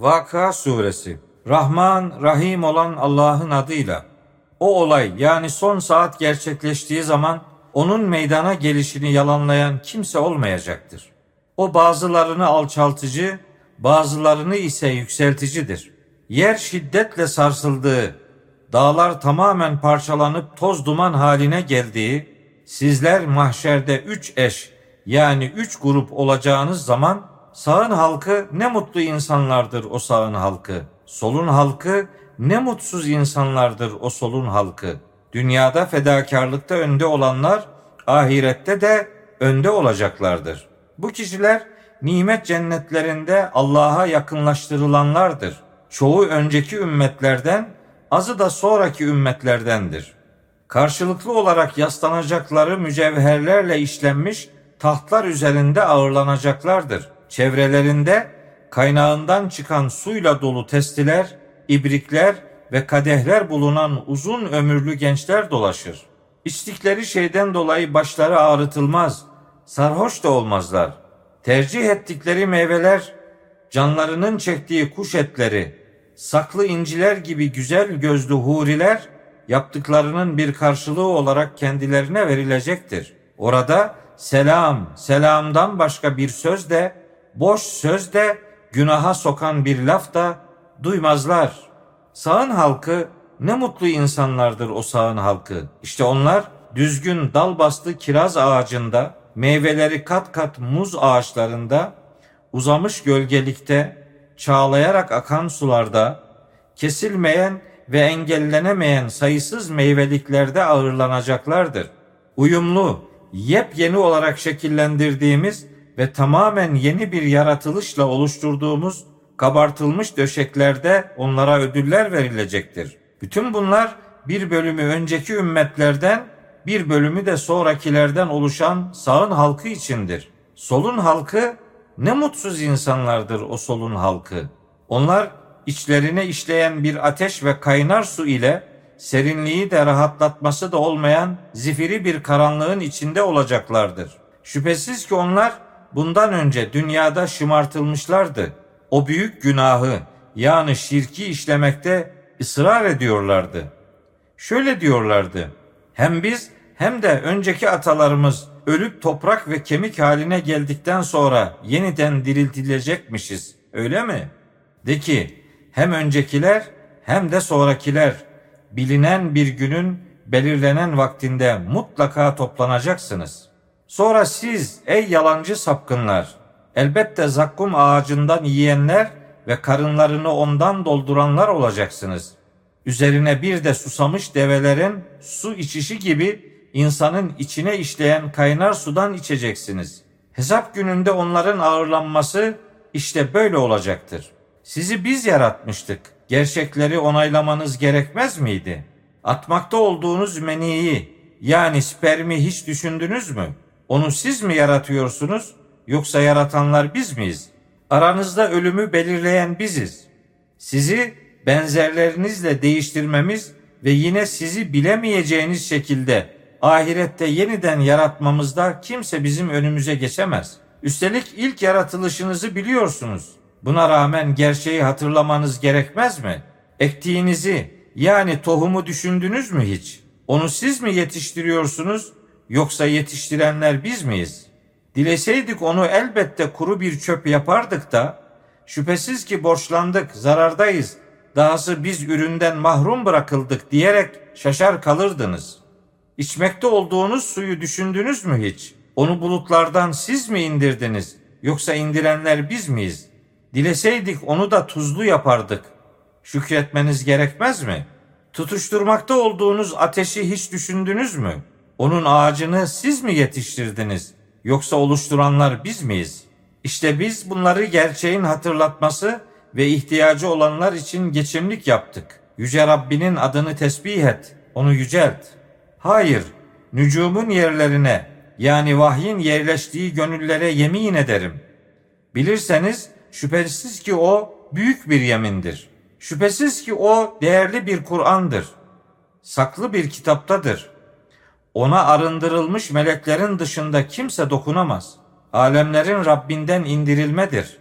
Vaka suresi Rahman, Rahim olan Allah'ın adıyla. O olay yani son saat gerçekleştiği zaman onun meydana gelişini yalanlayan kimse olmayacaktır. O bazılarını alçaltıcı, bazılarını ise yükselticidir. Yer şiddetle sarsıldığı, dağlar tamamen parçalanıp toz duman haline geldiği, sizler mahşerde üç eş yani üç grup olacağınız zaman sağın halkı ne mutlu insanlardır o sağın halkı. Solun halkı ne mutsuz insanlardır o solun halkı. Dünyada fedakarlıkta önde olanlar ahirette de önde olacaklardır. Bu kişiler nimet cennetlerinde Allah'a yakınlaştırılanlardır. Çoğu önceki ümmetlerden, azı da sonraki ümmetlerdendir. Karşılıklı olarak yaslanacakları mücevherlerle işlenmiş tahtlar üzerinde ağırlanacaklardır. Çevrelerinde kaynağından çıkan suyla dolu testiler, ibrikler ve kadehler bulunan uzun ömürlü gençler dolaşır. İçtikleri şeyden dolayı başları ağrıtılmaz, sarhoş da olmazlar. Tercih ettikleri meyveler, canlarının çektiği kuş etleri, saklı inciler gibi güzel gözlü huriler, yaptıklarının bir karşılığı olarak kendilerine verilecektir. Orada selam, selamdan başka bir söz de, boş söz de, günaha sokan bir laf da duymazlar. Sağın halkı ne mutlu insanlardır o sağın halkı. İşte onlar düzgün dal bastı kiraz ağacında, meyveleri kat kat muz ağaçlarında, uzamış gölgelikte, çağlayarak akan sularda, kesilmeyen ve engellenemeyen sayısız meyveliklerde ağırlanacaklardır. Uyumlu, yepyeni olarak şekillendirdiğimiz ve tamamen yeni bir yaratılışla oluşturduğumuz kabartılmış döşeklerde onlara ödüller verilecektir. Bütün bunlar bir bölümü önceki ümmetlerden, bir bölümü de sonrakilerden oluşan sağın halkı içindir. Solun halkı ne mutsuz insanlardır o solun halkı. Onlar içlerine işleyen bir ateş ve kaynar su ile serinliği de rahatlatması da olmayan zifiri bir karanlığın içinde olacaklardır. Şüphesiz ki onlar bundan önce dünyada şımartılmışlardı. O büyük günahı yani şirki işlemekte ısrar ediyorlardı. Şöyle diyorlardı. Hem biz hem de önceki atalarımız ölüp toprak ve kemik haline geldikten sonra yeniden diriltilecekmişiz. Öyle mi? De ki hem öncekiler hem de sonrakiler bilinen bir günün belirlenen vaktinde mutlaka toplanacaksınız. Sonra siz ey yalancı sapkınlar elbette zakkum ağacından yiyenler ve karınlarını ondan dolduranlar olacaksınız. Üzerine bir de susamış develerin su içişi gibi insanın içine işleyen kaynar sudan içeceksiniz. Hesap gününde onların ağırlanması işte böyle olacaktır. Sizi biz yaratmıştık. Gerçekleri onaylamanız gerekmez miydi? Atmakta olduğunuz meniyi yani spermi hiç düşündünüz mü? Onu siz mi yaratıyorsunuz yoksa yaratanlar biz miyiz? Aranızda ölümü belirleyen biziz. Sizi benzerlerinizle değiştirmemiz ve yine sizi bilemeyeceğiniz şekilde ahirette yeniden yaratmamızda kimse bizim önümüze geçemez. Üstelik ilk yaratılışınızı biliyorsunuz. Buna rağmen gerçeği hatırlamanız gerekmez mi? Ektiğinizi yani tohumu düşündünüz mü hiç? Onu siz mi yetiştiriyorsunuz yoksa yetiştirenler biz miyiz? Dileseydik onu elbette kuru bir çöp yapardık da şüphesiz ki borçlandık, zarardayız. Dahası biz üründen mahrum bırakıldık diyerek şaşar kalırdınız.'' İçmekte olduğunuz suyu düşündünüz mü hiç? Onu bulutlardan siz mi indirdiniz? Yoksa indirenler biz miyiz? Dileseydik onu da tuzlu yapardık. Şükretmeniz gerekmez mi? Tutuşturmakta olduğunuz ateşi hiç düşündünüz mü? Onun ağacını siz mi yetiştirdiniz? Yoksa oluşturanlar biz miyiz? İşte biz bunları gerçeğin hatırlatması ve ihtiyacı olanlar için geçimlik yaptık. Yüce Rabbinin adını tesbih et, onu yücelt.'' Hayır, nücumun yerlerine yani vahyin yerleştiği gönüllere yemin ederim. Bilirseniz şüphesiz ki o büyük bir yemindir. Şüphesiz ki o değerli bir Kur'an'dır. Saklı bir kitaptadır. Ona arındırılmış meleklerin dışında kimse dokunamaz. Alemlerin Rabbinden indirilmedir.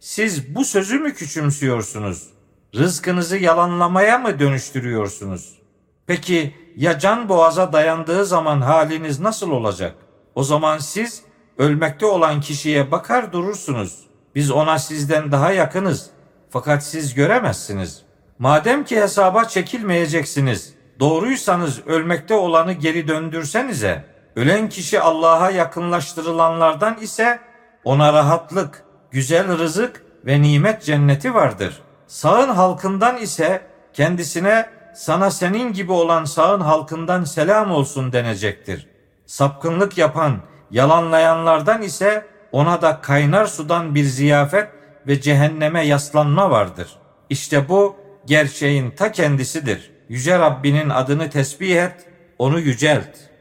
Siz bu sözü mü küçümsüyorsunuz? Rızkınızı yalanlamaya mı dönüştürüyorsunuz? Peki ya can boğaza dayandığı zaman haliniz nasıl olacak? O zaman siz ölmekte olan kişiye bakar durursunuz. Biz ona sizden daha yakınız. Fakat siz göremezsiniz. Madem ki hesaba çekilmeyeceksiniz, doğruysanız ölmekte olanı geri döndürsenize. Ölen kişi Allah'a yakınlaştırılanlardan ise ona rahatlık, güzel rızık ve nimet cenneti vardır. Sağın halkından ise kendisine sana senin gibi olan sağın halkından selam olsun denecektir. Sapkınlık yapan, yalanlayanlardan ise ona da kaynar sudan bir ziyafet ve cehenneme yaslanma vardır. İşte bu gerçeğin ta kendisidir. Yüce Rabbinin adını tesbih et, onu yücelt.''